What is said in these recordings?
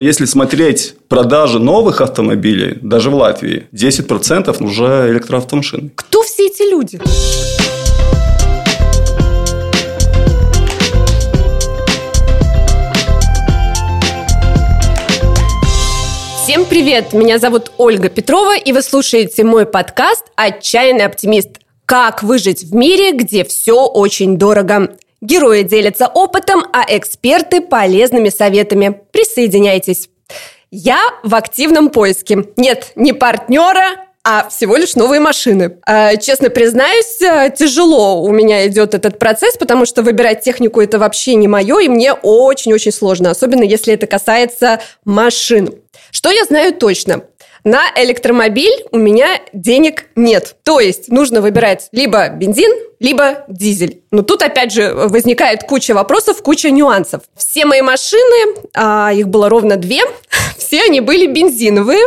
Если смотреть продажи новых автомобилей, даже в Латвии, 10% уже электроавтомашины. Кто все эти люди? Всем привет! Меня зовут Ольга Петрова, и вы слушаете мой подкаст «Отчаянный оптимист». Как выжить в мире, где все очень дорого. Герои делятся опытом, а эксперты – полезными советами. Присоединяйтесь. Я в активном поиске. Нет, не партнера, а всего лишь новые машины. А, честно признаюсь, э, тяжело у меня идет этот процесс, потому что выбирать технику это вообще не мое, и мне очень-очень сложно, особенно если это касается машин. Что я знаю точно? На электромобиль у меня денег нет. То есть нужно выбирать либо бензин, либо дизель. Но тут опять же возникает куча вопросов, куча нюансов. Все мои машины, а их было ровно две, все они были бензиновые.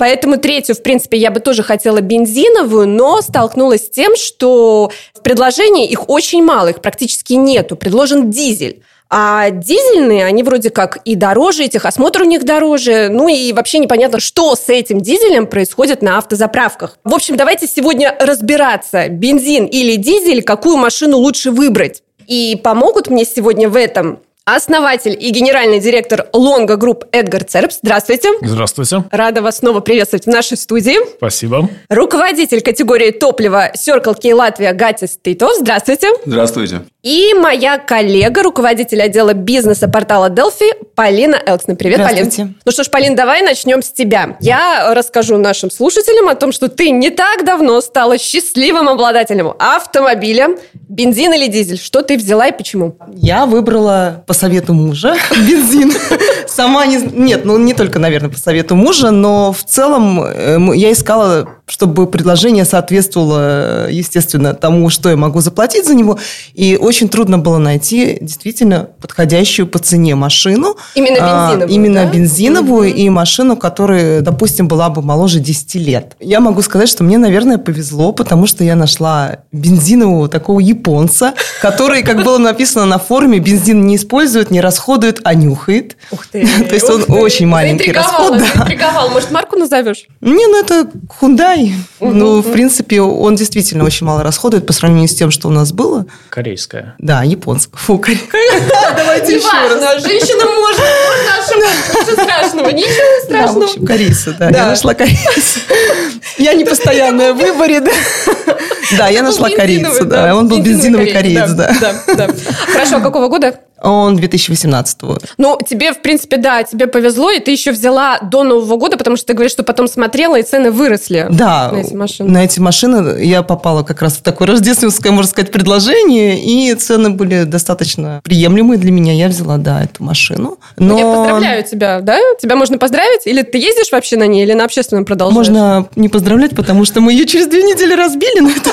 Поэтому третью, в принципе, я бы тоже хотела бензиновую, но столкнулась с тем, что в предложении их очень мало, их практически нету. Предложен дизель. А дизельные, они вроде как и дороже, и техосмотр у них дороже. Ну и вообще непонятно, что с этим дизелем происходит на автозаправках. В общем, давайте сегодня разбираться, бензин или дизель, какую машину лучше выбрать. И помогут мне сегодня в этом основатель и генеральный директор Лонга Групп Эдгар Цербс. Здравствуйте. Здравствуйте. Рада вас снова приветствовать в нашей студии. Спасибо. Руководитель категории топлива Circle K Латвия Гатис Титов. Здравствуйте. Здравствуйте. И моя коллега, руководитель отдела бизнеса портала Delphi, Полина Элксна. Привет, Полин. Ну что ж, Полин, давай начнем с тебя. Я расскажу нашим слушателям о том, что ты не так давно стала счастливым обладателем автомобиля. Бензин или дизель? Что ты взяла и почему? Я выбрала по совету мужа бензин. Сама не... Нет, ну не только, наверное, по совету мужа, но в целом э, я искала чтобы предложение соответствовало, естественно, тому, что я могу заплатить за него. И очень трудно было найти действительно подходящую по цене машину. Именно а, бензиновую, а, Именно да? бензиновую mm-hmm. и машину, которая, допустим, была бы моложе 10 лет. Я могу сказать, что мне, наверное, повезло, потому что я нашла бензинового такого японца, который, как было написано на форуме, бензин не использует, не расходует, а нюхает. Ух ты! То есть он очень маленький расход. Заинтриговал. Может, марку назовешь? Не, ну это Hyundai. Ну, в принципе, он действительно очень мало расходует по сравнению с тем, что у нас было. Корейская. Да, японская. Фу, Давайте еще раз. Женщина может. Ничего страшного, ничего страшного. Да, в общем, корейца, да. Я нашла корейца. Я не постоянная в выборе, да. Да, я нашла корейца, да. Он был бензиновый кореец, да. Хорошо, а какого года? Он 2018 года. Ну, тебе, в принципе, да, тебе повезло, и ты еще взяла до Нового года, потому что ты говоришь, что потом смотрела, и цены выросли да, на эти машины. На эти машины я попала как раз в такое рождественское, можно сказать, предложение, и цены были достаточно приемлемые для меня. Я взяла, да, эту машину. Но... Я поздравляю тебя, да? Тебя можно поздравить? Или ты ездишь вообще на ней, или на общественном продолжаешь? Можно не поздравлять, потому что мы ее через две недели разбили, но это...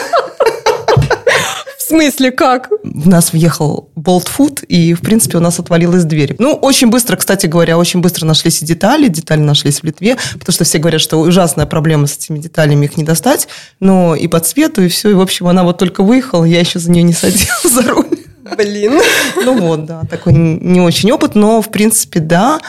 В смысле, как? В нас въехал Food, и, в принципе, у нас отвалилась дверь. Ну, очень быстро, кстати говоря, очень быстро нашлись и детали. Детали нашлись в Литве, потому что все говорят, что ужасная проблема с этими деталями, их не достать. Но и по цвету, и все. И, в общем, она вот только выехала, я еще за нее не садила за руль. Блин. Ну вот, да, такой не очень опыт, но, в принципе, да.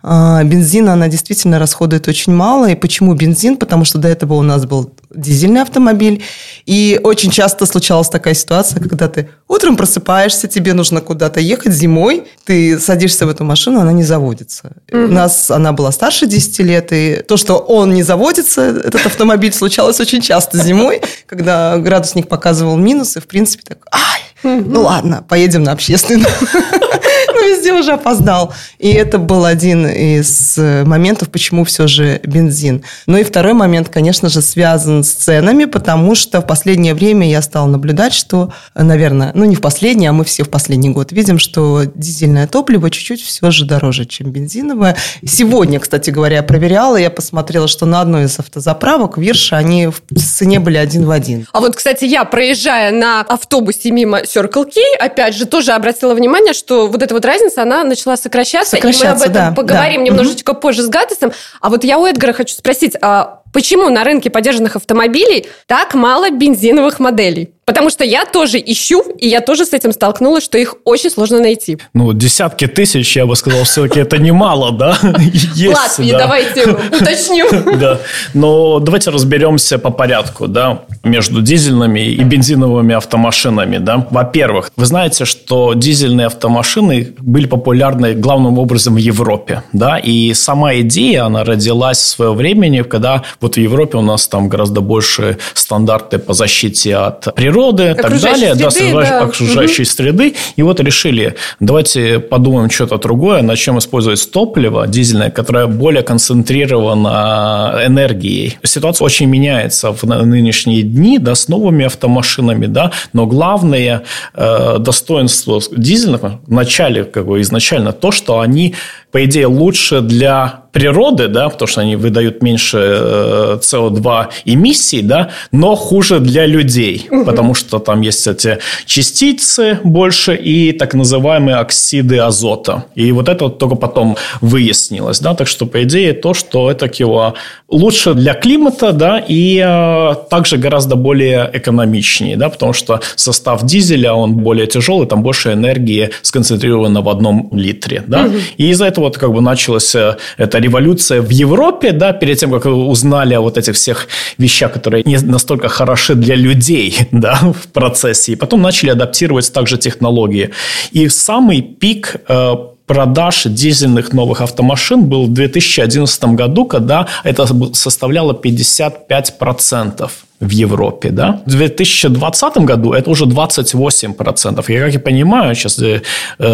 А, бензина она действительно расходует очень мало. И почему бензин? Потому что до этого у нас был дизельный автомобиль. И очень часто случалась такая ситуация, когда ты утром просыпаешься, тебе нужно куда-то ехать зимой, ты садишься в эту машину, она не заводится. Угу. У нас она была старше 10 лет, и то, что он не заводится, этот автомобиль случалось очень часто зимой, когда градусник показывал минус, и в принципе так, ай, ну ладно, поедем на общественную. Везде уже опоздал. И это был один из моментов, почему все же бензин. Ну и второй момент, конечно же, связан с ценами, потому что в последнее время я стала наблюдать, что, наверное, ну не в последний, а мы все в последний год видим, что дизельное топливо чуть-чуть все же дороже, чем бензиновое. Сегодня, кстати говоря, я проверяла, я посмотрела, что на одной из автозаправок Вирша они в цене были один в один. А вот, кстати, я, проезжая на автобусе мимо Circle K, опять же, тоже обратила внимание, что вот эта вот разница, она начала сокращаться. сокращаться и мы об этом да, поговорим да. немножечко угу. позже с Гатесом. А вот я у Эдгара хочу спросить, а почему на рынке подержанных автомобилей так мало бензиновых моделей? Потому что я тоже ищу, и я тоже с этим столкнулась, что их очень сложно найти. Ну, десятки тысяч, я бы сказал, все-таки это немало, да? Есть, Латвии, да. давайте уточним. Да, но давайте разберемся по порядку, да, между дизельными и бензиновыми автомашинами, да. Во-первых, вы знаете, что дизельные автомашины были популярны главным образом в Европе, да, и сама идея, она родилась в свое время, когда вот в Европе у нас там гораздо больше стандарты по защите от природы, и так далее, среды, да, да. окружающей угу. среды. И вот решили, давайте подумаем что-то другое, начнем использовать топливо дизельное, которое более концентрировано энергией. Ситуация очень меняется в нынешние дни, да, с новыми автомашинами, да, но главное э, достоинство дизельных в начале, как бы изначально, то, что они, по идее, лучше для природы, да, потому что они выдают меньше СО2 э, эмиссий, да, но хуже для людей, угу. потому что там есть эти частицы больше и так называемые оксиды азота. И вот это только потом выяснилось, да, так что, по идее, то, что это кило лучше для климата, да, и э, также гораздо более экономичнее, да, потому что состав дизеля, он более тяжелый, там больше энергии сконцентрировано в одном литре, да, угу. и из-за этого вот как бы началось э, это революция в Европе, да, перед тем, как узнали о вот этих всех вещах, которые не настолько хороши для людей, да, в процессе. И потом начали адаптировать также технологии. И самый пик э, продаж дизельных новых автомашин был в 2011 году, когда это составляло 55% в Европе, да. В 2020 году это уже 28%. И, как я понимаю, сейчас э,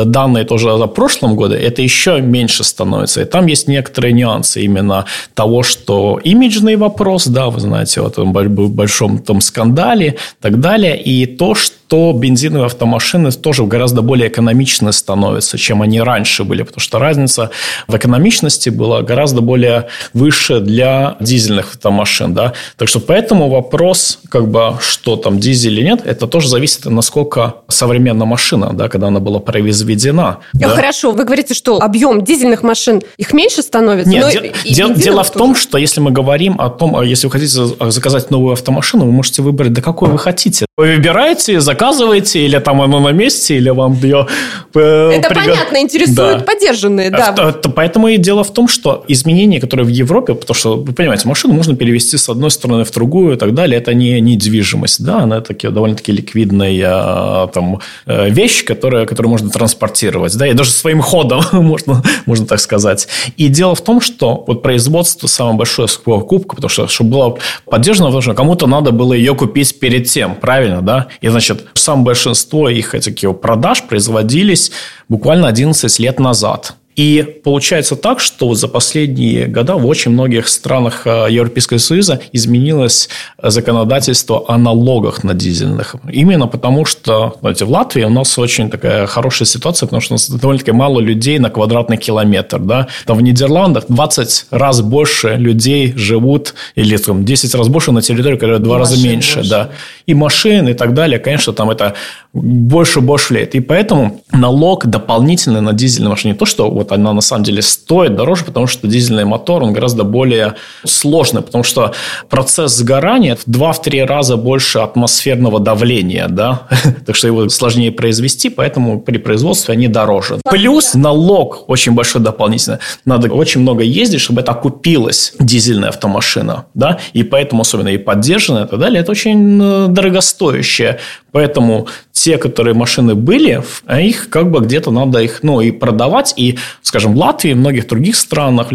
данные тоже за прошлом году, это еще меньше становится. И там есть некоторые нюансы именно того, что имиджный вопрос, да, вы знаете, вот в большом том скандале и так далее, и то, что бензиновые автомашины тоже гораздо более экономичны становятся, чем они раньше были, потому что разница в экономичности была гораздо более выше для дизельных автомашин, да. Так что поэтому вопрос как бы, что там, дизель или нет, это тоже зависит, насколько современная машина, да, когда она была произведена. Да? Хорошо, вы говорите, что объем дизельных машин, их меньше становится? Нет, де- дел, дело в том, что если мы говорим о том, а если вы хотите заказать новую автомашину, вы можете выбрать, да какой вы хотите. Вы выбираете, заказываете, или там оно на месте, или вам ее... Э, это приг... понятно, интересуют да. поддержанные, да. Это, поэтому и дело в том, что изменения, которые в Европе, потому что, вы понимаете, машину можно перевести с одной стороны в другую и так далее, это не недвижимость, да, она таки, довольно-таки ликвидная там, э, вещь, которая, которую можно транспортировать, да, и даже своим ходом, можно, можно так сказать. И дело в том, что вот производство самое большое покупка, потому что, чтобы было поддержано, потому что кому-то надо было ее купить перед тем, правильно, да, и, значит, самое большинство их этих продаж производились буквально 11 лет назад. И получается так, что за последние года в очень многих странах э, Европейского Союза изменилось законодательство о налогах на дизельных. Именно потому, что знаете, в Латвии у нас очень такая хорошая ситуация, потому что у нас довольно-таки мало людей на квадратный километр. Да? Там в Нидерландах 20 раз больше людей живут, или там, 10 раз больше на территории, которая в два раза меньше. Больше. Да. И машин, и так далее. Конечно, там это больше-больше лет. И поэтому налог дополнительный на дизельные машины не то, что вот она на самом деле стоит дороже, потому что дизельный мотор, он гораздо более сложный, потому что процесс сгорания в 2-3 раза больше атмосферного давления, да, так что его сложнее произвести, поэтому при производстве они дороже. Плюс налог очень большой дополнительно. Надо очень много ездить, чтобы это окупилась дизельная автомашина, да, и поэтому особенно и поддержанная и так далее, это очень э, дорогостоящее. Поэтому те, которые машины были, а их как бы где-то надо их, ну, и продавать, и, скажем, в Латвии, в многих других странах,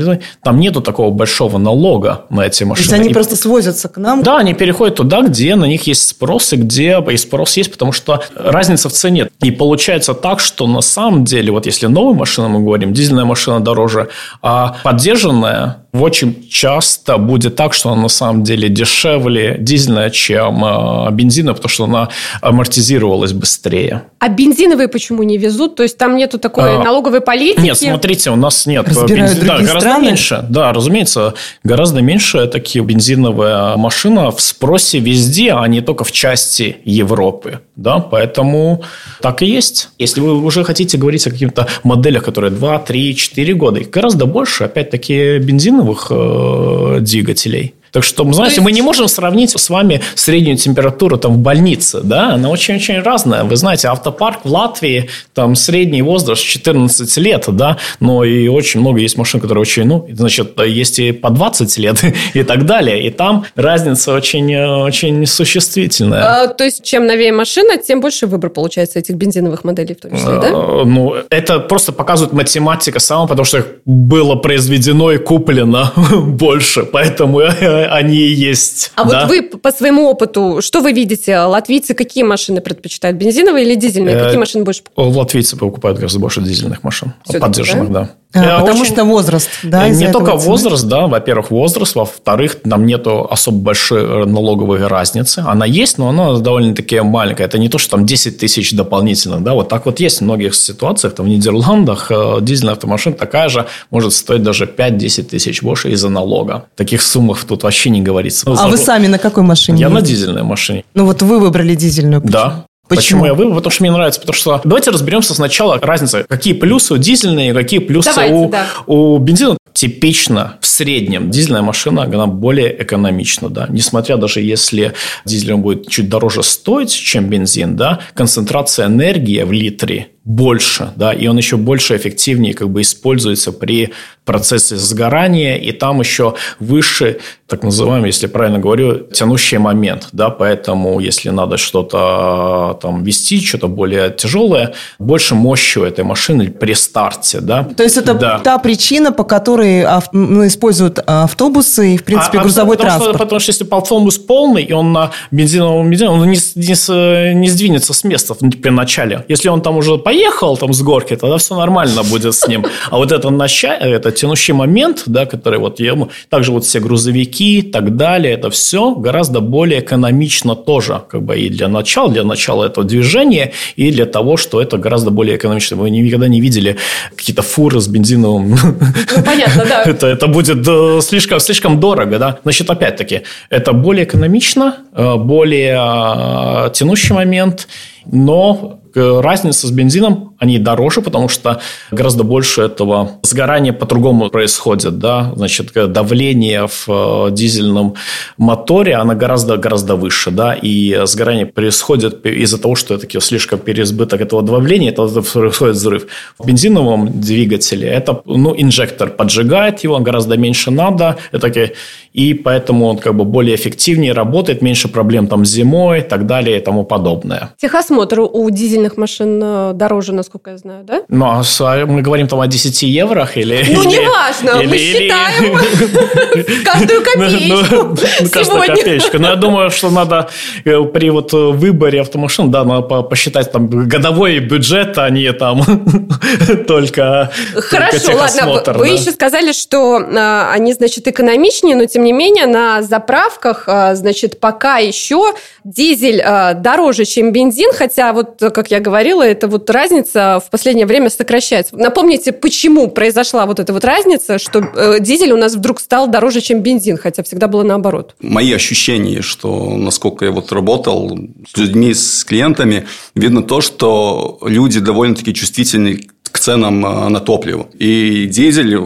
там нету такого большого налога на эти машины. То есть, они и... просто свозятся к нам? Да, они переходят туда, где на них есть спрос, и где и спрос есть, потому что разница в цене. И получается так, что на самом деле, вот если новая машина, мы говорим, дизельная машина дороже, а поддержанная очень часто будет так, что она на самом деле дешевле дизельная, чем э, бензиновая, потому что она амортизировалась быстрее. А бензиновые почему не везут? То есть там нету такой а, налоговой политики? Нет, смотрите, у нас нет бензина. Да, гораздо страны? меньше. Да, разумеется, гораздо меньше такие бензиновая машина в спросе везде, а не только в части Европы. Да, поэтому так и есть. Если вы уже хотите говорить о каких-то моделях, которые 2, 3, 4 года, их гораздо больше, опять-таки, бензиновых э, двигателей – Так что, вы знаете, есть... мы не можем сравнить с вами среднюю температуру там в больнице, да, она очень-очень разная. Вы знаете, автопарк в Латвии, там средний возраст 14 лет, да, но и очень много есть машин, которые очень, ну, значит, есть и по 20 лет и так далее, и там разница очень, очень существительная. А, то есть, чем новее машина, тем больше выбор получается этих бензиновых моделей в том числе, да? А, ну, это просто показывает математика сама, потому что было произведено и куплено больше, поэтому они есть. А да? вот вы по своему опыту, что вы видите? Латвийцы какие машины предпочитают? Бензиновые или дизельные? Какие э, машины больше покупают? Латвийцы покупают гораздо больше дизельных машин. Поддержанных, да. А, потому очень... что возраст, да? Не только цены? возраст, да. Во-первых, возраст. Во-вторых, там нету особо большой налоговой разницы. Она есть, но она довольно-таки маленькая. Это не то, что там 10 тысяч дополнительных, да. Вот так вот есть в многих ситуациях. Там в Нидерландах э, дизельная автомашина такая же может стоить даже 5-10 тысяч больше из-за налога. Таких суммах тут вообще не говорится. А вы сами на какой машине? Я ездите? на дизельной машине. Ну вот вы выбрали дизельную. Почему? Да. Почему? Почему я выбрал? Потому что мне нравится. Потому что давайте разберемся сначала разница. Какие плюсы у дизельной, какие плюсы давайте, у, да. у бензина. Типично в среднем дизельная машина, она более экономична. Да? Несмотря даже если дизель будет чуть дороже стоить, чем бензин, да, концентрация энергии в литре больше, да, и он еще больше эффективнее как бы используется при процессе сгорания, и там еще выше, так называемый, если правильно говорю, тянущий момент, да, поэтому если надо что-то там вести, что-то более тяжелое, больше мощи у этой машины при старте, да. То есть это да. та причина, по которой ав- ну, используют автобусы и, в принципе, а, грузовой потому транспорт. Что, потому что если автобус полный, и он на бензиновом бензине, он не, не, не сдвинется с места при начале. Если он там уже поехал там с горки, тогда все нормально будет с ним. А вот это начало, это тянущий момент, да, который вот ему, также вот все грузовики и так далее, это все гораздо более экономично тоже, как бы и для начала, для начала этого движения, и для того, что это гораздо более экономично. Вы никогда не видели какие-то фуры с бензиновым. Ну, понятно, да. это, это будет э, слишком, слишком дорого, да. Значит, опять-таки, это более экономично, э, более э, тянущий момент, но разница с бензином, они дороже, потому что гораздо больше этого сгорания по-другому происходит. Да? Значит, давление в э, дизельном моторе, оно гораздо-гораздо выше. Да? И сгорание происходит из-за того, что это слишком переизбыток этого давления, это происходит взрыв. В бензиновом двигателе это ну, инжектор поджигает его, гораздо меньше надо. Это, и поэтому он как бы более эффективнее работает, меньше проблем там зимой и так далее и тому подобное. Техосмотр у дизельных машин э, дороже, насколько я знаю, да? Ну, а, а мы говорим там о 10 евро или... Ну, неважно, мы считаем каждую ну, копеечку ну, ну, Каждую копеечку. Но я думаю, что надо э, при вот выборе автомашин, да, надо посчитать там годовой бюджет, а не там только Хорошо, ладно, вы еще сказали, что а, они, значит, экономичнее, но тем не менее, на заправках, а, значит, пока еще дизель дороже, чем бензин, хотя вот, как я говорила, это вот разница в последнее время сокращается. Напомните, почему произошла вот эта вот разница, что э, дизель у нас вдруг стал дороже, чем бензин, хотя всегда было наоборот? Мои ощущения, что насколько я вот работал с людьми, с клиентами, видно то, что люди довольно-таки чувствительны к ценам а, на топливо. И дизель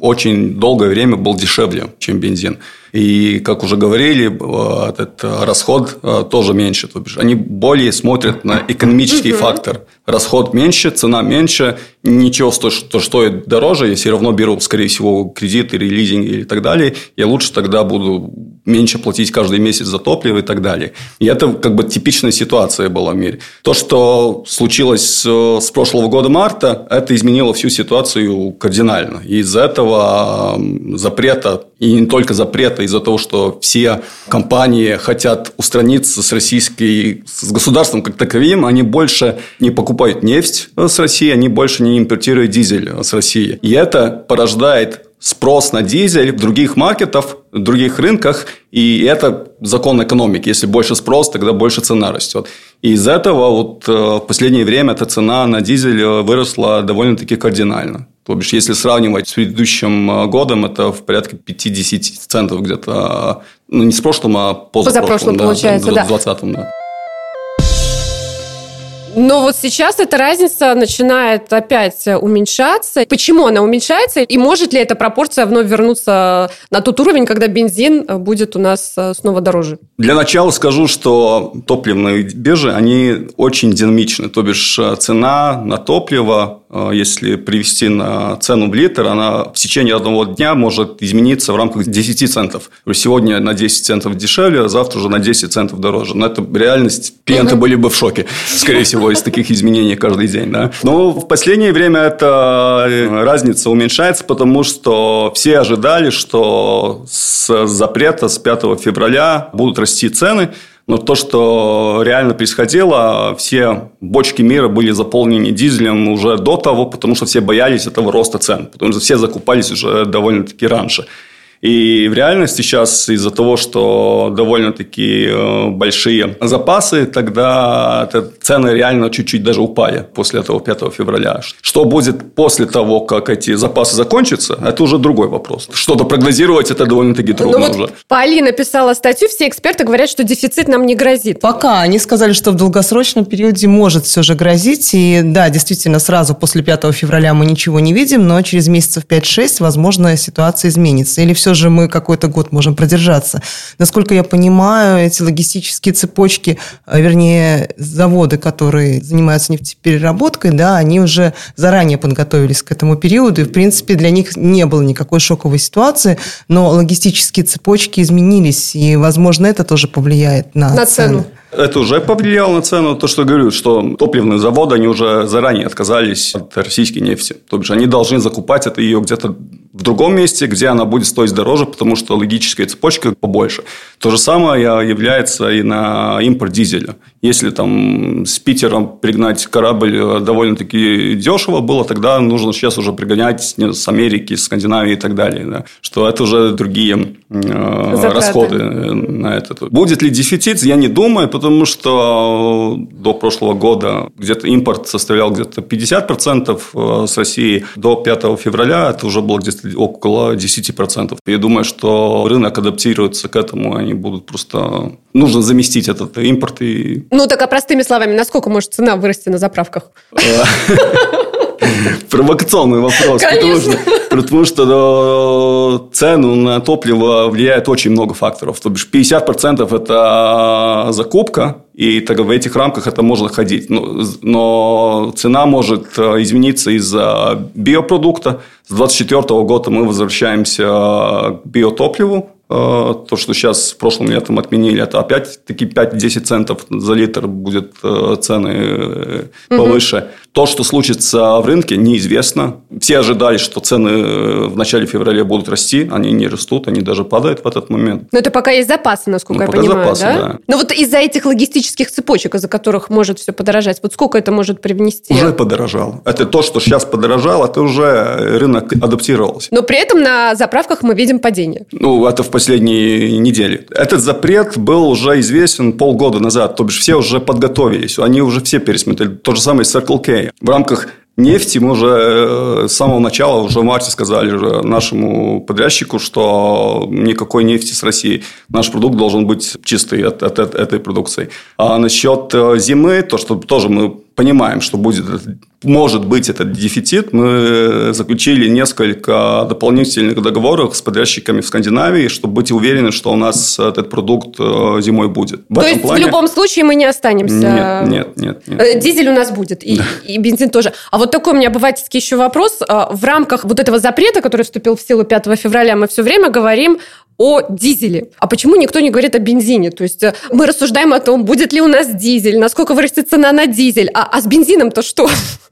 очень долгое время был дешевле, чем бензин. И, как уже говорили, этот расход э, тоже меньше. То бишь, они более смотрят на экономический фактор. Расход меньше, цена меньше, ничего, что, что стоит дороже, я все равно беру, скорее всего, кредит или лизинг или так далее, я лучше тогда буду меньше платить каждый месяц за топливо и так далее. И это как бы типичная ситуация была в мире. То, что случилось с, с прошлого года марта, это изменило всю ситуацию кардинально. И из-за этого запрета, и не только запрета, из-за того, что все компании хотят устраниться с российской, с государством как таковым, они больше не покупают нефть с России, они больше не импортируют дизель с России. И это порождает спрос на дизель в других маркетах, в других рынках, и это закон экономики. Если больше спрос, тогда больше цена растет. И из этого вот э, в последнее время эта цена на дизель э, выросла довольно-таки кардинально. То бишь, если сравнивать с предыдущим э, годом, это в порядке 50 центов где-то. Ну, не с прошлым, а позапрошлым. Позапрошлым, да, получается, да. В 2020, да. Но вот сейчас эта разница начинает опять уменьшаться. Почему она уменьшается? И может ли эта пропорция вновь вернуться на тот уровень, когда бензин будет у нас э, снова дороже? Для начала скажу, что топливные биржи, они очень динамичны. То бишь, э, цена на топливо Э, если привести на цену в литр, она в течение одного дня может измениться в рамках 10 центов. Сегодня на 10 центов дешевле, а завтра уже на 10 центов дороже. Но это реальность. Клиенты угу. были бы в шоке, скорее всего, из таких изменений каждый день. Да? Но в последнее время эта э, разница уменьшается, потому что все ожидали, что с запрета с 5 февраля будут расти цены. Но то, что реально происходило, все бочки мира были заполнены дизелем уже до того, потому что все боялись этого роста цен, потому что все закупались уже довольно-таки раньше. И в реальности сейчас из-за того, что довольно-таки э, большие запасы, тогда цены реально чуть-чуть даже упали после этого 5 февраля. Что будет после того, как эти запасы закончатся, это уже другой вопрос. Что-то прогнозировать это довольно-таки ну трудно ну, вот уже. Полина писала статью, все эксперты говорят, что дефицит нам не грозит. Пока. Они сказали, что в долгосрочном периоде может все же грозить. И да, действительно, сразу после 5 февраля мы ничего не видим, но через месяцев 5-6, возможно, ситуация изменится. Или все все же мы какой-то год можем продержаться. Насколько я понимаю, эти логистические цепочки, э, вернее, заводы, которые занимаются нефтепереработкой, да, они уже заранее подготовились к этому периоду, и, в принципе, для них не было никакой шоковой ситуации, но логистические цепочки изменились, и, возможно, это тоже повлияет на, на цену. цену. Это уже повлияло на цену. То, что говорю, что топливные заводы, они уже заранее отказались от российской нефти. То бишь, они должны закупать это ее где-то в другом месте, где она будет стоить дороже, потому что логическая цепочка побольше. То же самое является и на импорт дизеля. Если там с Питера пригнать корабль э, довольно-таки дешево было, тогда нужно сейчас уже пригонять с Америки, с Скандинавии и так далее. Да? Что это уже другие э, расходы на это. Будет ли дефицит, я не думаю, потому что до прошлого года где-то импорт составлял где-то 50% э, с России. До 5 февраля это уже было где-то около 10%. Я думаю, что рынок адаптируется к этому, они будут просто... Нужно заместить этот импорт и ну, так а простыми словами, насколько может цена вырасти на заправках? Провокационный вопрос. Потому что, потому что цену на топливо влияет очень много факторов. То бишь 50% это закупка, и так, в этих рамках это можно ходить. Но, но цена может э, измениться из-за биопродукта. С 2024 года мы возвращаемся к биотопливу, Э, то, что сейчас в прошлом летом отменили, это опять-таки 5-10 центов за литр будет э, цены угу. повыше. То, что случится в рынке, неизвестно. Все ожидали, что цены в начале февраля будут расти. Они не растут, они даже падают в этот момент. Но это пока есть запасы, насколько ну, я понимаю, запасы, да? да? Но вот из-за этих логистических цепочек, из-за которых может все подорожать, вот сколько это может привнести? Уже подорожало. Это то, что сейчас подорожало, это уже рынок адаптировался. Но при этом на заправках мы видим падение. Ну, это в последние недели. Этот запрет был уже известен полгода назад, то бишь все уже подготовились, они уже все пересмотрели. То же самое с Circle K. В рамках нефти мы уже э, с самого начала, уже в марте сказали уже нашему подрядчику, что никакой нефти с России. Наш продукт должен быть чистый от, от, от этой продукции. А насчет э, зимы, то, что тоже мы понимаем, что будет, может быть этот дефицит, мы заключили несколько дополнительных договоров с подрядчиками в Скандинавии, чтобы быть уверены, что у нас этот продукт э, зимой будет. В То есть, плане... в любом случае мы не останемся? Нет, нет, нет. нет. Э, дизель у нас будет, и, и бензин тоже. А вот такой у меня обывательский еще вопрос. А, в рамках вот этого запрета, который вступил в силу 5 февраля, мы все время говорим о дизеле. А почему никто не говорит о бензине? То есть э, мы рассуждаем о том, будет ли у нас дизель, насколько вырастет цена на дизель, а, а с бензином-то что?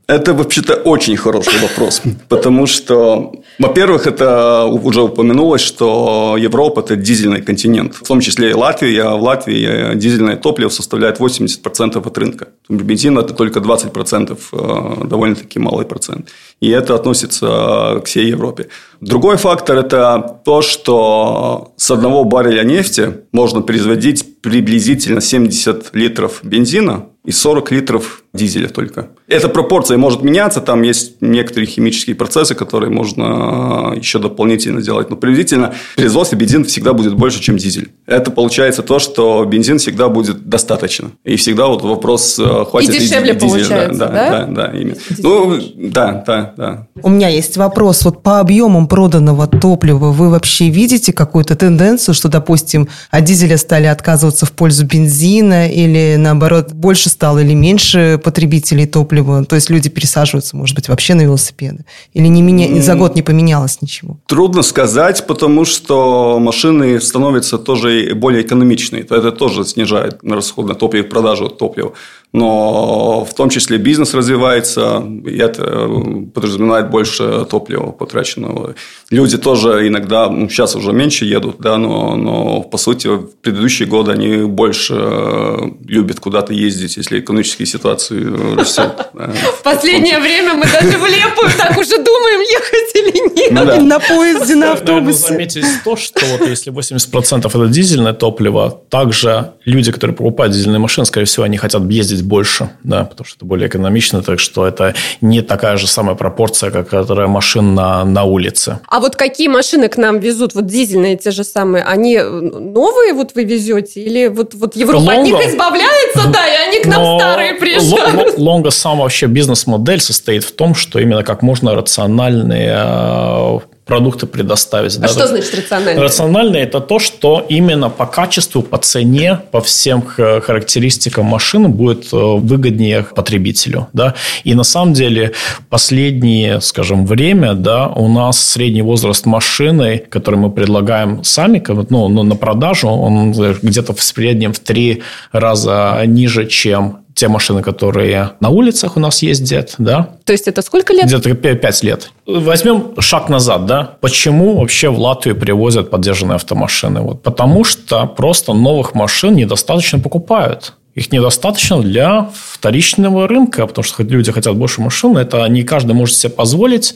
Это вообще-то очень хороший вопрос, потому что, во-первых, это уже упомянулось, что Европа – это дизельный континент, в том числе и Латвия. А в Латвии дизельное топливо составляет 80% от рынка. Бензин – это только 20%, э, довольно-таки малый процент. И это относится к всей Европе. Другой фактор – это то, что с одного барреля нефти можно производить приблизительно 70 литров бензина и 40 литров дизеля только. Эта пропорция может меняться, там есть некоторые химические процессы, которые можно еще дополнительно сделать, но приблизительно в производстве бензин всегда будет больше, чем дизель. это получается то, что бензин всегда будет достаточно. И всегда вот вопрос, э, хватит И дешевле дизель, получается, да? Да, да, да, именно. Ну, да, да, да. У меня есть вопрос. Вот по объемам проданного топлива вы вообще видите какую-то тенденцию, что, допустим, от дизеля стали отказываться в пользу бензина или, наоборот, больше стало или меньше потребителей топлива? То есть люди пересаживаются, может быть, вообще на велосипеды? Или не меня... за год не поменялось ничего? Трудно сказать, потому что машины становятся тоже более экономичный. Это тоже снижает расход на топливо, продажу топлива но в том числе бизнес развивается, и это э, подразумевает больше топлива потраченного. Люди тоже иногда, ну, сейчас уже меньше едут, да, но, но по сути в предыдущие годы они больше э, любят куда-то ездить, если экономические ситуации растут. В последнее время мы даже в Лепу так уже думаем, ехать или нет. Ну на поезде, на автобусе. Заметить то, что вот если 80% это дизельное топливо, также люди, которые покупают дизельные машины, скорее всего, они хотят ездить больше, да, потому что это более экономично, так что это не такая же самая пропорция, как которая машин на, на улице. А вот какие машины к нам везут, вот дизельные те же самые, они новые вот вы везете? Или вот, вот Европа Лонго, от них избавляется, да, и они к нам старые приезжают? Лонго сам вообще бизнес-модель состоит в том, что именно как можно рациональные э, продукты предоставить. А да, что значит рационально? Рационально – это то, что именно по качеству, по цене, по всем характеристикам машины будет э, выгоднее потребителю. Да? И на самом деле последнее, скажем, время да, у нас средний возраст машины, который мы предлагаем сами ну, на продажу, он где-то в среднем в три раза ниже, чем те машины, которые на улицах у нас ездят, да. То есть это сколько лет? Где-то 5 лет. Возьмем шаг назад, да. Почему вообще в Латвию привозят поддержанные автомашины? Вот потому что просто новых машин недостаточно покупают. Их недостаточно для вторичного рынка, потому что люди хотят больше машин. Это не каждый может себе позволить.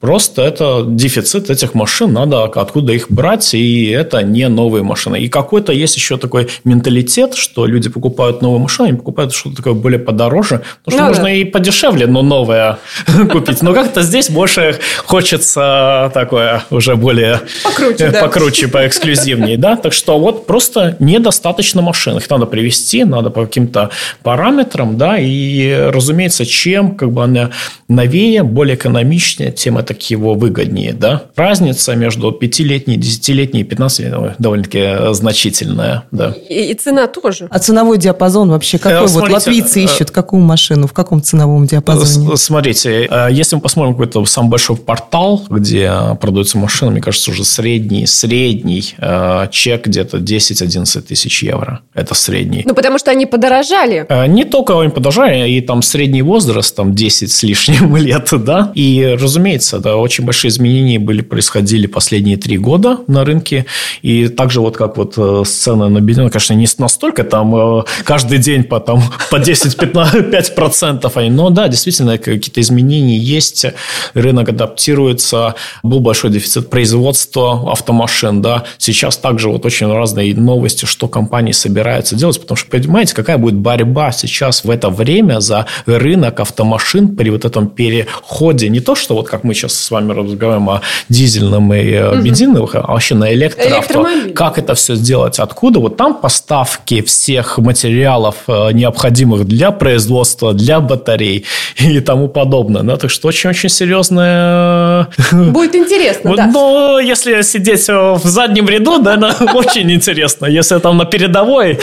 Просто это дефицит этих машин, надо откуда их брать, и это не новые машины. И какой-то есть еще такой менталитет, что люди покупают новые машины, они покупают что-то такое более подороже, потому что ну, можно да. и подешевле, но новое купить. Но как-то здесь больше хочется такое уже более покруче, да. покруче поэксклюзивнее. Да? Так что вот просто недостаточно машин. Их надо привести, надо по каким-то параметрам, да, и, разумеется, чем как бы она новее, более экономичнее, тем это его выгоднее, да? Разница между пятилетней, десятилетней и 15 довольно-таки значительная, да. И, и цена тоже. А ценовой диапазон вообще какой? Э, смотрите, вот латвийцы э, ищут какую машину, в каком ценовом диапазоне? Смотрите, э, если мы посмотрим какой-то самый большой портал, где продаются машины, мне кажется, уже средний, средний чек где-то 10-11 тысяч евро. Это средний. Ну, потому что они подорожали. Не только они подорожали, и там средний возраст, там 10 с лишним лет, да. И, разумеется, да, очень большие изменения были, происходили последние три года на рынке. И также вот как вот э, цены на бензин, конечно, не настолько там э, каждый день по, там, по 10-5%, но да, действительно, какие-то изменения есть. Рынок адаптируется. Был большой дефицит производства автомашин, да. Сейчас также вот очень разные новости, что компании собираются делать, потому что, понимаете, какая будет борьба сейчас в это время за рынок автомашин при вот этом переходе. Не то, что вот как мы сейчас с вами разговариваем о дизельном и угу. бензиновых, а вообще на электроавто. Как это все сделать? Откуда? Вот там поставки всех материалов, э, необходимых для производства, для батарей и тому подобное. Да? Так что очень-очень серьезная... Будет интересно, да. Но если сидеть в заднем ряду, да, очень интересно. Если там на передовой,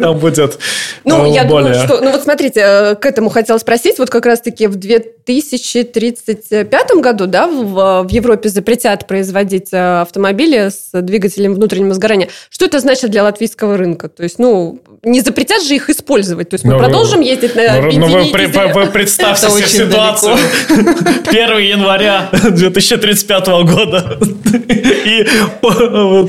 там будет Ну, я думаю, что... Ну, вот смотрите, э, к этому хотела спросить. Вот как раз-таки в 2035 году году, да, в, в Европе запретят производить э, автомобили с двигателем внутреннего сгорания. Что это значит для латвийского рынка? То есть, ну, не запретят же их использовать. То есть, мы ну, продолжим ездить на ну, ну вы, вы, вы представьте себе ситуацию. 1 января 2035 года. И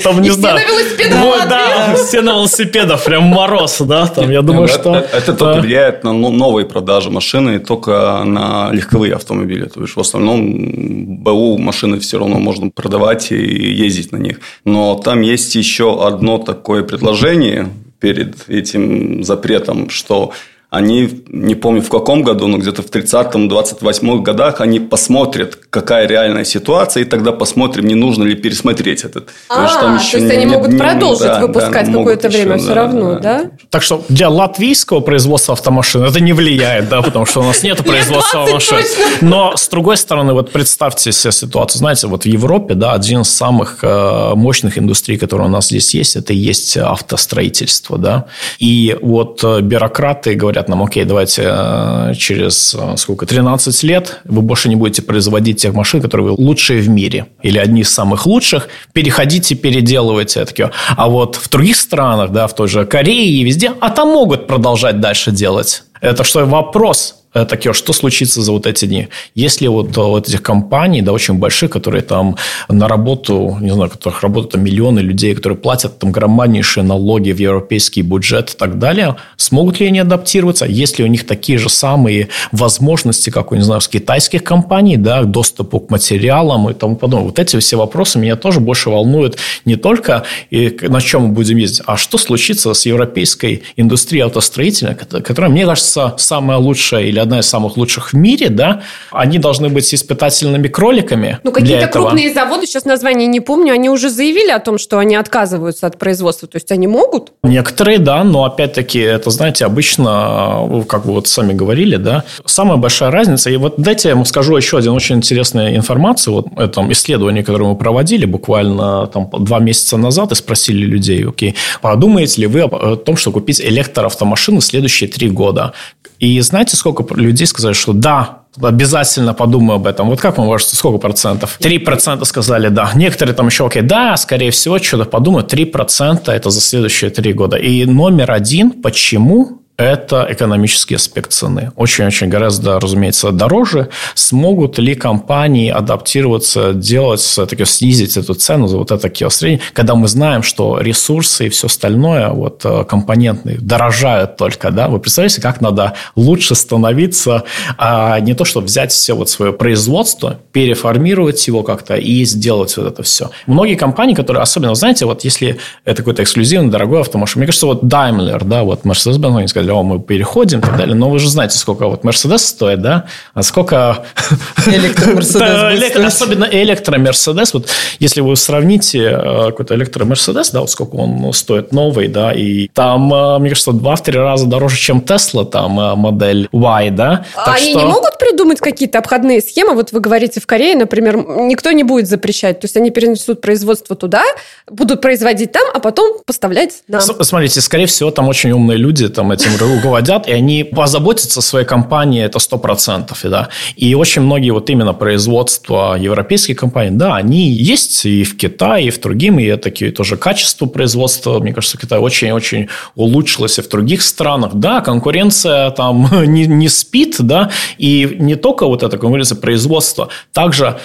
там, не знаю. Все на велосипедах. Да, все на велосипедах. Прям мороз, да. Там, я думаю, что... Это только влияет на новые продажи машины, только на легковые автомобили. То есть, в основном БУ машины все равно можно продавать и ездить на них. Но там есть еще одно такое предложение перед этим запретом, что они, не помню в каком году, но где-то в 30-28 годах, они посмотрят, какая реальная ситуация, и тогда посмотрим, не нужно ли пересмотреть этот. А, то, там еще то есть не, они могут не, продолжить да, выпускать да, какое-то время еще, все да, равно, да. да? Так что для латвийского производства автомашин это не влияет, да, потому что у нас нет производства автомашин. Но, с другой стороны, вот представьте себе ситуацию. Знаете, вот в Европе, да, один из самых э, мощных индустрий, которые у нас здесь есть, это и есть автостроительство, да. И вот э, бюрократы говорят, говорят нам, окей, давайте э, через э, сколько, 13 лет вы больше не будете производить тех машин, которые вы лучшие в мире или одни из самых лучших, переходите, переделывайте. это. А вот в других странах, да, в той же Корее и везде, а там могут продолжать дальше делать. Это что вопрос, такие, что случится за вот эти дни? Если вот, э, вот этих компаний, да, очень больших, которые там на работу, не знаю, которых работают там миллионы людей, которые платят там громаднейшие налоги в европейский бюджет и так далее, смогут ли они адаптироваться? Есть ли у них такие же самые возможности, как у, не знаю, с китайских компаний, да, доступу к материалам и тому подобное? Вот эти все вопросы меня тоже больше волнуют не только и на чем мы будем ездить, а что случится с европейской индустрией автостроительной, которая, мне кажется, самая лучшая или одна из самых лучших в мире, да, они должны быть испытательными кроликами. Ну, какие-то крупные заводы, сейчас название не помню, они уже заявили о том, что они отказываются от производства. То есть они могут? Некоторые, да, но опять-таки, это, знаете, обычно, как вы вот сами говорили, да, самая большая разница. И вот дайте я вам скажу еще один очень интересную информацию. Вот этом исследовании, которое мы проводили буквально там два месяца назад и спросили людей, окей, подумаете ли вы о том, что купить электроавтомашину в следующие три года? И знаете, сколько людей сказали, что да, обязательно подумаю об этом. Вот как вам кажется, сколько процентов? Три процента сказали да. Некоторые там еще, окей, да, скорее всего, что-то подумают. Три процента это за следующие три года. И номер один, почему это экономический аспект цены. Очень-очень гораздо, разумеется, дороже. Смогут ли компании адаптироваться, делать, все-таки снизить эту цену за вот это киосреднее, когда мы знаем, что ресурсы и все остальное, вот э, компонентные, дорожают только, да? Вы представляете, как надо лучше становиться, а не то, чтобы взять все вот свое производство, переформировать его как-то и сделать вот это все. Многие компании, которые, особенно, знаете, вот если это какой-то эксклюзивный, дорогой автомашин, мне кажется, вот Daimler, да, вот Mercedes-Benz, они сказали, о, мы переходим и так далее. Но вы же знаете, сколько вот Мерседес стоит, да? А сколько... Электромерседес Особенно электромерседес. Вот если вы сравните э, какой-то электромерседес, да, вот сколько он стоит новый, да, и там, э, мне кажется, два-три раза дороже, чем Тесла, там э, модель Y, да? А они не могут придумать какие-то обходные схемы? Вот вы говорите, в Корее, например, никто не будет запрещать. То есть они перенесут производство туда, будут производить там, а потом поставлять нам. Смотрите, скорее всего, там очень умные люди там этим руководят, и они позаботятся о своей компании, это 100%. Да. И очень многие вот именно производства европейских компаний, да, они есть и в Китае, и в другим, и такие тоже качество производства, мне кажется, в Китае очень-очень улучшилось и в других странах. Да, конкуренция там не, не спит, да, и не только вот эта конкуренция производства, также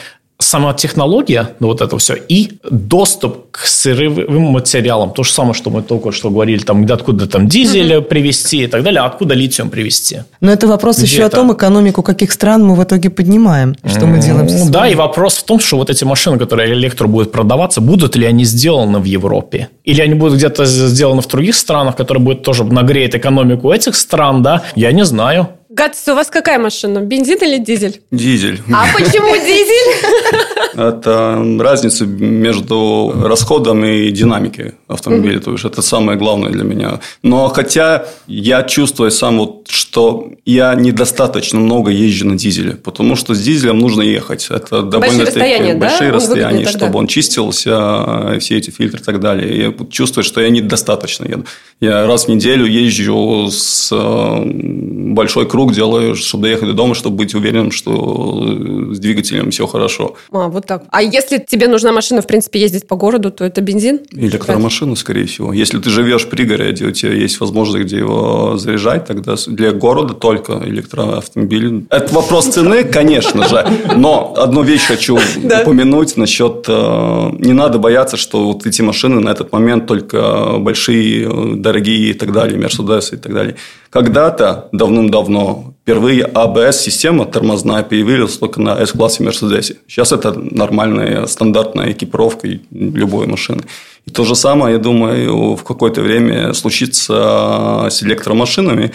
сама технология, ну, вот это все, и доступ к сырым материалам. То же самое, что мы только что говорили, там, откуда там дизель mm-hmm. привезти и так далее, а откуда литиум привезти. Но это вопрос где еще это? о том, экономику каких стран мы в итоге поднимаем, что мы делаем. Ну, да, и вопрос в том, что вот эти машины, которые электро будут продаваться, будут ли они сделаны в Европе? Или они будут где-то сделаны в других странах, которые будут тоже нагреет экономику этих стран, да? Я не знаю. Гатс, у вас какая машина? Бензин или дизель? Дизель. А почему дизель? Это разница между расходом и динамикой автомобиля. То есть, это самое главное для меня. Но хотя я чувствую сам, вот, что я недостаточно много езжу на дизеле. Потому что с дизелем нужно ехать. Это довольно расстояния, большие да? расстояния, чтобы он чистился, все эти фильтры и так далее. Я чувствую, что я недостаточно еду. Я раз в неделю езжу с э, большой круг делаю, чтобы доехать до дома, чтобы быть уверенным, что с двигателем все хорошо. А, вот так. А если тебе нужна машина, в принципе, ездить по городу, то это бензин? Электромашина, скорее всего. Если ты живешь в пригороде, у тебя есть возможность, где его заряжать, тогда для города только электроавтомобиль. Это вопрос цены, конечно же. Но одну вещь хочу упомянуть насчет... Э, не надо бояться, что вот эти машины на этот момент только большие, э, дорогие и так далее, Мерседесы и так далее. Когда-то, давным-давно, впервые АБС-система тормозная появилась только на S-классе Мерседесе. Сейчас это нормальная стандартная экипировка любой машины. И то же самое, я думаю, в какое-то время случится с электромашинами.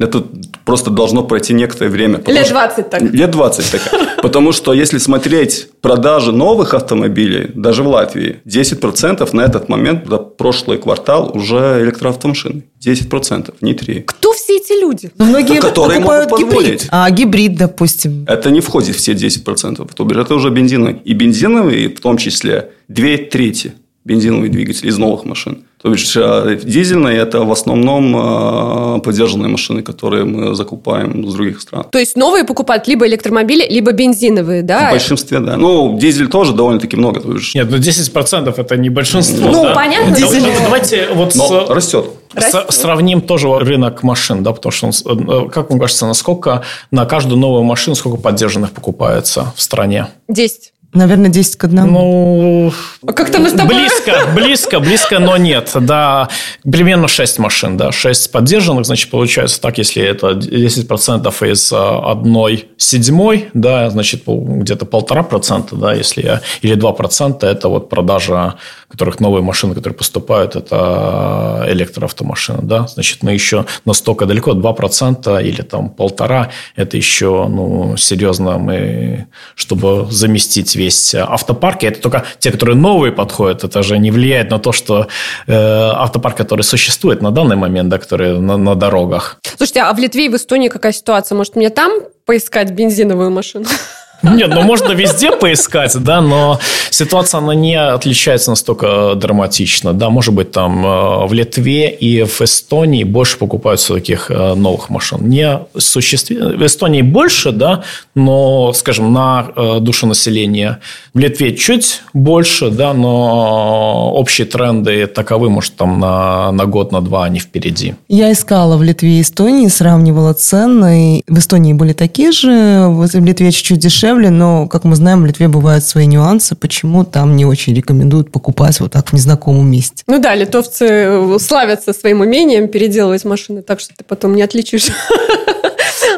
Это просто должно пройти некоторое время. Лет 20 так. Лет 20 так. Потому что если смотреть продажи новых автомобилей, даже в Латвии, 10% на этот момент, за прошлый квартал, уже электроавтомашины. 10%, не 3. Кто все эти люди? Но многие Ну, которые покупают могут гибрид. А гибрид, допустим. Это не входит в все 10%. То бишь, это уже бензиновый. И бензиновый, в том числе, две трети бензиновые двигатели из новых машин. То бишь, э, дизельные – это в основном э, поддержанные машины, которые мы закупаем с других стран. То есть новые покупают либо электромобили, либо бензиновые, да? В большинстве, да. Ну, дизель тоже довольно-таки много. То бишь, Нет, ну 10% это не большинство. Ну, да? понятно, Да, дизель- Давайте вот но с- растет. С- Растет. сравним тоже рынок машин, да, потому что, он э, как вам кажется, насколько на каждую новую машину сколько поддержанных покупается в стране? 10. Наверное, 10 к 1. Ну, А как-то мы с тобой... близко, близко, близко, но нет. Да, примерно 6 машин, да, 6 поддержанных, значит, получается так, если это 10% из а, одной седьмой, да, значит, где-то полтора процента, да, если я- или 2% это вот продажа, которых новые машины, которые поступают, это электроавтомашины, да, значит, мы еще настолько далеко, 2% или там полтора, это еще, ну, серьезно мы, чтобы заместить весь автопарк, и это только те, которые новые подходят, это же не влияет на то, что э, автопарк, который существует на данный момент, да, который на, на дорогах. Слушайте, а в Литве и в Эстонии какая ситуация? Может, мне там поискать бензиновую машину? Нет, ну можно везде поискать, да, но ситуация, она не отличается настолько драматично, да, может быть, там э, в Литве и в Эстонии больше покупаются таких э, новых машин. Не существенно... В Эстонии больше, да, но, скажем, на э, душу населения в Литве чуть больше, да, но общие тренды таковы, может, там на, на год, на два они впереди. Я искала в Литве и Эстонии, сравнивала цены. В Эстонии были такие же, в Литве чуть-чуть дешевле, но, как мы знаем, в Литве бывают свои нюансы, почему там не очень рекомендуют покупать вот так в незнакомом месте. Ну да, литовцы э, славятся своим умением переделывать машины так, что ты потом не отличишь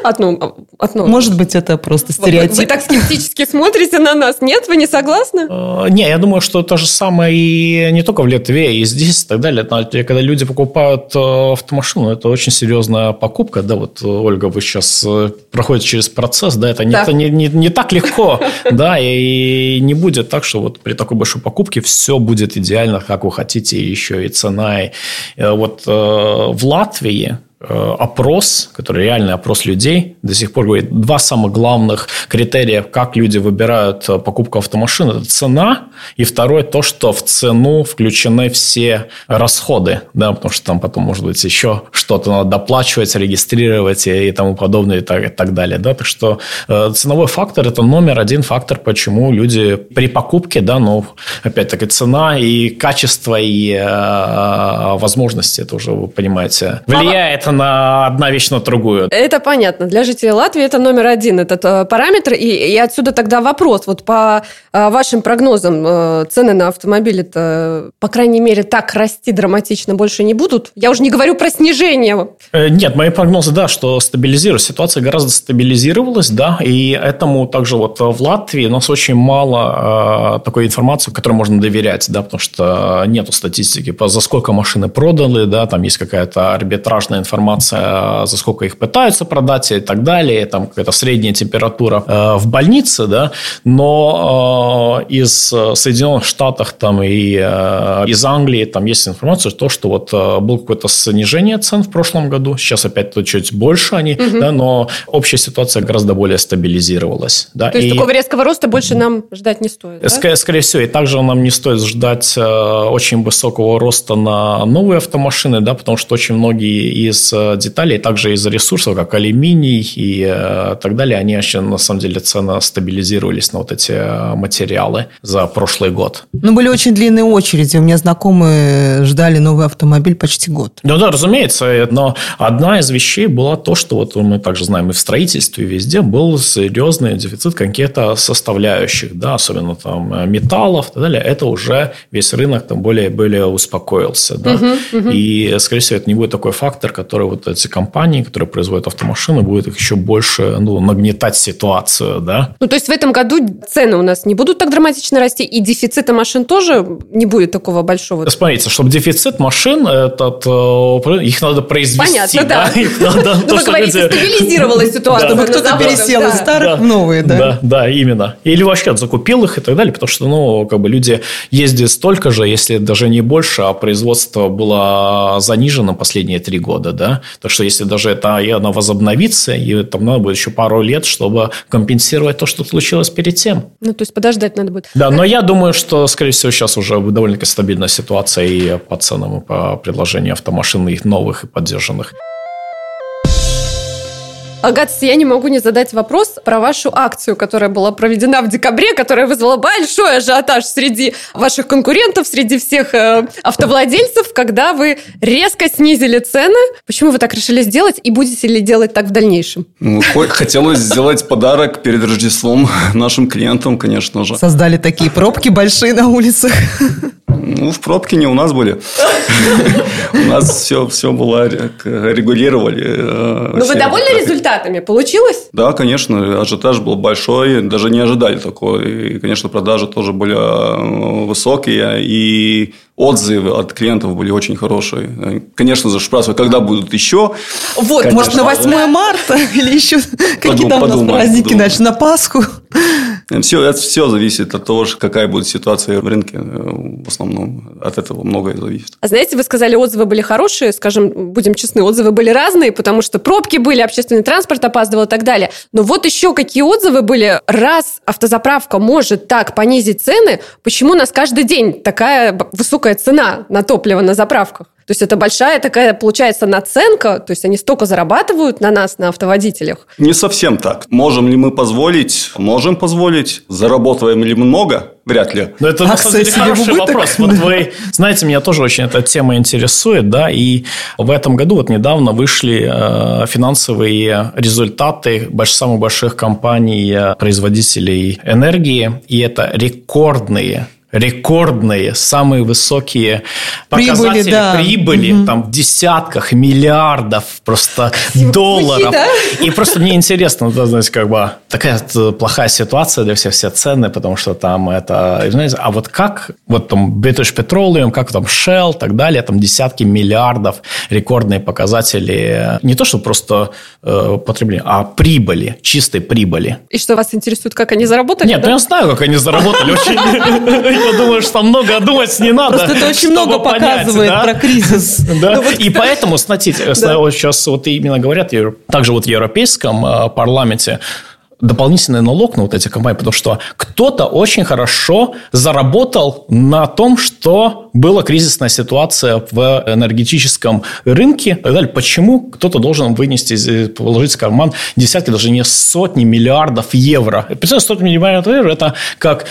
от новых. Может быть, это просто Вы- Вы, стереотип. так скептически смотрите на нас. Нет, вы не согласны? Э, Не, я думаю, что то же самое и не только в Литве, и здесь и так далее. Когда люди покупают э, автомашину, это очень серьезная покупка. Да, вот, э, Ольга, вы сейчас проходите через процесс, да, это, не, Да. это не, не, не так легко, да, и не будет так, что вот при такой большой покупке все будет идеально, как вы хотите, и еще и цена. И, вот в Латвии опрос, который реальный опрос людей, до сих пор говорит, два самых главных критерия, как люди выбирают э, покупку автомашин, это цена, и второе, то, что в цену включены все расходы, да, потому что там потом, может быть, еще что-то надо доплачивать, регистрировать и, и тому подобное, и так, и так далее, да, так что э, ценовой фактор – это номер один фактор, почему люди при покупке, да, ну, опять-таки, цена и качество, и э, возможности, это уже, вы понимаете, влияет на одна вещь на другую. Это понятно. Для жителей Латвии это номер один, этот э, параметр. И, и отсюда тогда вопрос. Вот по э, вашим прогнозам, э, цены на автомобили-то, по крайней мере, так расти драматично больше не будут? Я уже не говорю про снижение. Нет, мои прогнозы, да, что стабилизируется. Ситуация гораздо стабилизировалась, да, и этому также вот в Латвии у нас очень мало такой информации, которой можно доверять, да, потому что нету статистики, по, за сколько машины продали, да, там есть какая-то арбитражная информация, за сколько их пытаются продать и так далее, там какая-то средняя температура э, в больнице, да, но э, из Соединенных Штатов там и э, из Англии там есть информация, то, что вот э, было какое-то снижение цен в прошлом году, сейчас опять то чуть больше они, да, но общая ситуация гораздо более стабилизировалась. Да, То есть и- такого резкого роста больше нам ждать не стоит. да? Скорее, скорее всего, и также нам не стоит ждать э, очень высокого роста на новые автомашины, да, потому что очень многие из э, деталей, также из ресурсов, как алюминий и э, так далее, они вообще на самом деле цены стабилизировались на вот эти э, материалы за прошлый год. Ну, были очень длинные очереди. У меня знакомые ждали новый автомобиль почти год. Ну да, разумеется, но одна из вещей была то, что вот мы также знаем и в строительстве, и везде был серьезный дефицит каких-то составляющих, да, особенно там металлов и так далее. Это уже весь рынок там более более успокоился, да. И, скорее всего, это не будет такой фактор, который которые вот эти компании, которые производят автомашины, будут их еще больше ну, нагнетать ситуацию, да. Ну, то есть в этом году цены у нас не будут так драматично расти, и дефицита машин тоже не будет такого большого? Смотрите, чтобы дефицит машин, этот, э, их надо произвести. Понятно, да. да. Их надо, ну, вы говорите, стабилизировалась ситуация. Чтобы кто-то пересел из старых в новые, да? Да, да, именно. Или вообще закупил их и так далее, потому что, ну, как бы люди ездят столько же, если даже не больше, а производство было занижено последние три года, да. Так что если даже это и оно возобновится, и там надо будет еще пару лет, чтобы компенсировать то, что случилось перед тем. Ну, то есть подождать надо будет. Да, но я думаю, что, скорее всего, сейчас уже довольно-таки стабильная ситуация и по ценам, и по предложению автомашин, их новых и поддержанных. Агат, я не могу не задать вопрос про вашу акцию, которая была проведена в декабре, которая вызвала большой ажиотаж среди ваших конкурентов, среди всех э, автовладельцев, когда вы резко снизили цены. Почему вы так решили сделать и будете ли делать так в дальнейшем? Ну, хотелось сделать подарок перед Рождеством нашим клиентам, конечно же. Создали такие пробки большие на улицах. Ну, в пробке не у нас были. У нас все, все было регулировали. Э, ну, вы довольны результатами? Получилось? Да, конечно. Ажиотаж был большой. Даже не ожидали такого. И, конечно, продажи тоже были э, высокие. И отзывы от клиентов были очень хорошие. Конечно же, спрашивают, когда будут еще. Вот, конечно, может, на 8 марта или еще какие-то у нас праздники, значит, на Пасху. Все, это все зависит от того, какая будет ситуация в рынке. В основном от этого многое зависит. А знаете, вы сказали, отзывы были хорошие, скажем, будем честны, отзывы были разные, потому что пробки были, общественный транспорт опаздывал и так далее. Но вот еще какие отзывы были. Раз автозаправка может так понизить цены, почему у нас каждый день такая высокая цена на топливо на заправках? То есть это большая такая, получается, наценка, то есть они столько зарабатывают на нас, на автоводителях. Не совсем так. Можем ли мы позволить? Можем позволить. Заработаем ли много? Вряд ли. Но это, на самом деле, хороший вопрос. Вот вы, знаете, меня тоже очень эта тема интересует, да, и в этом году вот недавно вышли э, финансовые результаты больш, самых больших компаний, э, производителей энергии, и это рекордные рекордные, самые высокие показатели прибыли, да. прибыли угу. там в десятках миллиардов просто долларов. Да? И просто мне интересно, да, знаете, как бы такая плохая ситуация для всех, все цены, потому что там это, знаете, а вот как, вот там British Petroleum, как там Shell, так далее, там десятки миллиардов рекордные показатели, не то, что просто э, потребление, а прибыли, чистой прибыли. И что вас интересует, как они заработали? Нет, да? ну я знаю, как они заработали, очень я думаю, что много думать не надо. Просто это очень много показывает да? про кризис. Да? Ну, вот... И поэтому, смотрите, да. вот сейчас вот именно говорят, также вот в Европейском э, парламенте, дополнительный налог на вот эти компании, потому что кто-то очень хорошо заработал на том, что была кризисная ситуация в энергетическом рынке и так далее. Почему кто-то должен вынести, положить в карман десятки, даже не сотни миллиардов евро? Представляете, сотни миллиардов евро – это как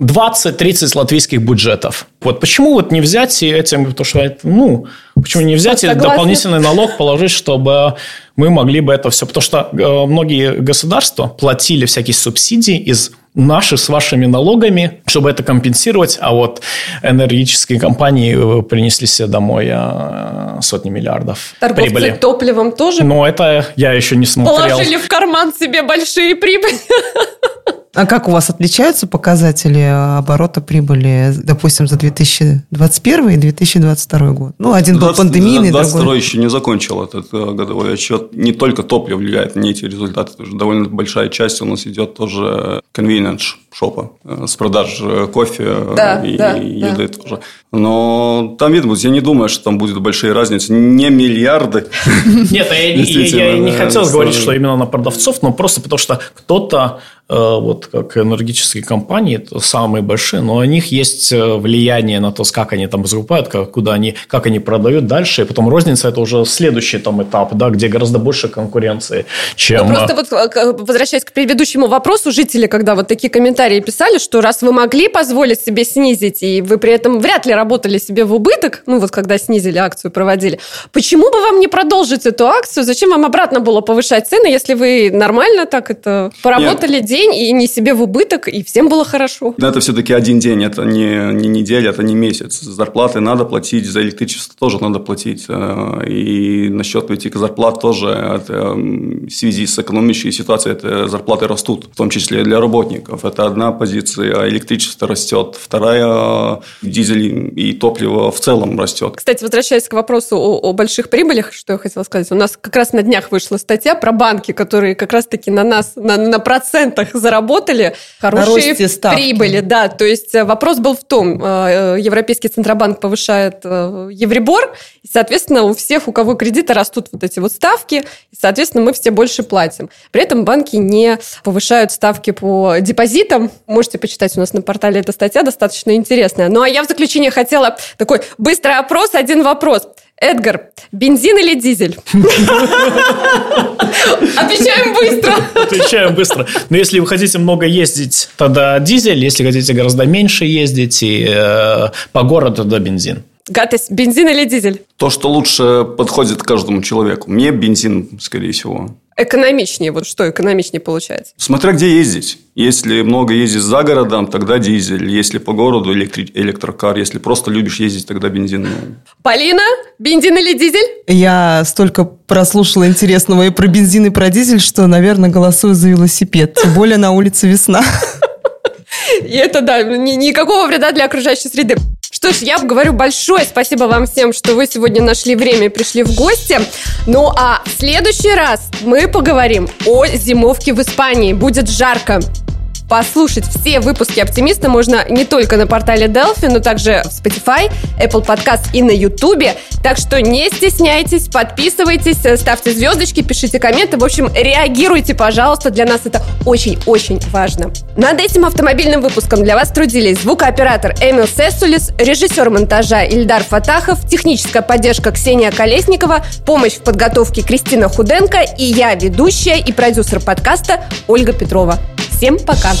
20-30 латвийских бюджетов. Вот почему вот не взять и этим, потому что, ну, почему не взять и дополнительный налог положить, чтобы мы могли бы это все, потому что э, многие государства платили всякие субсидии из наших с вашими налогами, чтобы это компенсировать, а вот энергетические компании э, принесли себе домой э, сотни миллиардов Торговцы прибыли. топливом тоже? Но это я еще не смотрел. Положили в карман себе большие прибыли. А как у вас отличаются показатели оборота прибыли, допустим, за 2021 и 2022 год? Ну, один 20, был пандемийный, 22 другой... еще не закончил этот э, годовой отчет. Не только топливо влияет на эти результаты. Тоже довольно большая часть у нас идет тоже convenience шопа э, с продаж э, кофе да, и, да, и еды да. тоже. Но там видно, я не думаю, что там будет большие разницы. Не миллиарды. Нет, я, я, не хотел говорить, что именно на продавцов, но просто потому что кто-то Э, вот как энергетические компании, это самые большие, но у них есть э, влияние на то, как они там закупают, как, куда они, как они продают дальше, и потом розница – это уже следующий там этап, да, где гораздо больше конкуренции, чем… Ну, просто вот возвращаясь к предыдущему вопросу, жители, когда вот такие комментарии писали, что раз вы могли позволить себе снизить, и вы при этом вряд ли работали себе в убыток, ну вот когда снизили акцию, проводили, почему бы вам не продолжить эту акцию? Зачем вам обратно было повышать цены, если вы нормально так это поработали, Нет. деньги, день и не себе в убыток, и всем было хорошо. Но это все-таки один день, это не, не неделя, это не месяц. Зарплаты надо платить, за электричество тоже надо платить. Э, и насчет этих зарплат тоже это, в связи с экономической ситуацией это зарплаты растут, в том числе для работников. Это одна позиция, а электричество растет. Вторая – дизель и топливо в целом растет. Кстати, возвращаясь к вопросу о, о больших прибылях, что я хотела сказать. У нас как раз на днях вышла статья про банки, которые как раз-таки на нас, на, на процентах заработали хорошие прибыли. Да, то есть э, вопрос был в том, э, Европейский Центробанк повышает э, Евребор, и, соответственно, у всех, у кого кредиты растут вот эти вот ставки, и, соответственно, мы все больше платим. При этом банки не повышают ставки по депозитам. Можете почитать у нас на портале эта статья, достаточно интересная. Ну, а я в заключение хотела такой быстрый опрос, один вопрос. Эдгар, бензин или дизель? Отвечаем быстро. Отвечаем быстро. Но если вы хотите много ездить, тогда дизель. Если хотите гораздо меньше ездить и э, по городу, тогда бензин. Гатес, бензин или дизель? То, что лучше подходит каждому человеку. Мне бензин, скорее всего. Экономичнее. Вот что экономичнее получается? Смотря где ездить. Если много ездить за городом, тогда дизель. Если по городу, электри- электрокар. Если просто любишь ездить, тогда бензин. Полина, бензин или дизель? Я столько прослушала интересного и про бензин, и про дизель, что, наверное, голосую за велосипед. Тем более на улице весна. И это, да, ни, никакого вреда для окружающей среды. Что ж, я говорю большое спасибо вам всем, что вы сегодня нашли время и пришли в гости. Ну а в следующий раз мы поговорим о зимовке в Испании. Будет жарко. Послушать все выпуски «Оптимиста» можно не только на портале Delphi, но также в Spotify, Apple Podcast и на YouTube. Так что не стесняйтесь, подписывайтесь, ставьте звездочки, пишите комменты. В общем, реагируйте, пожалуйста. Для нас это очень-очень важно. Над этим автомобильным выпуском для вас трудились звукооператор Эмил Сессулис, режиссер монтажа Ильдар Фатахов, техническая поддержка Ксения Колесникова, помощь в подготовке Кристина Худенко и я, ведущая и продюсер подкаста Ольга Петрова. Всем пока!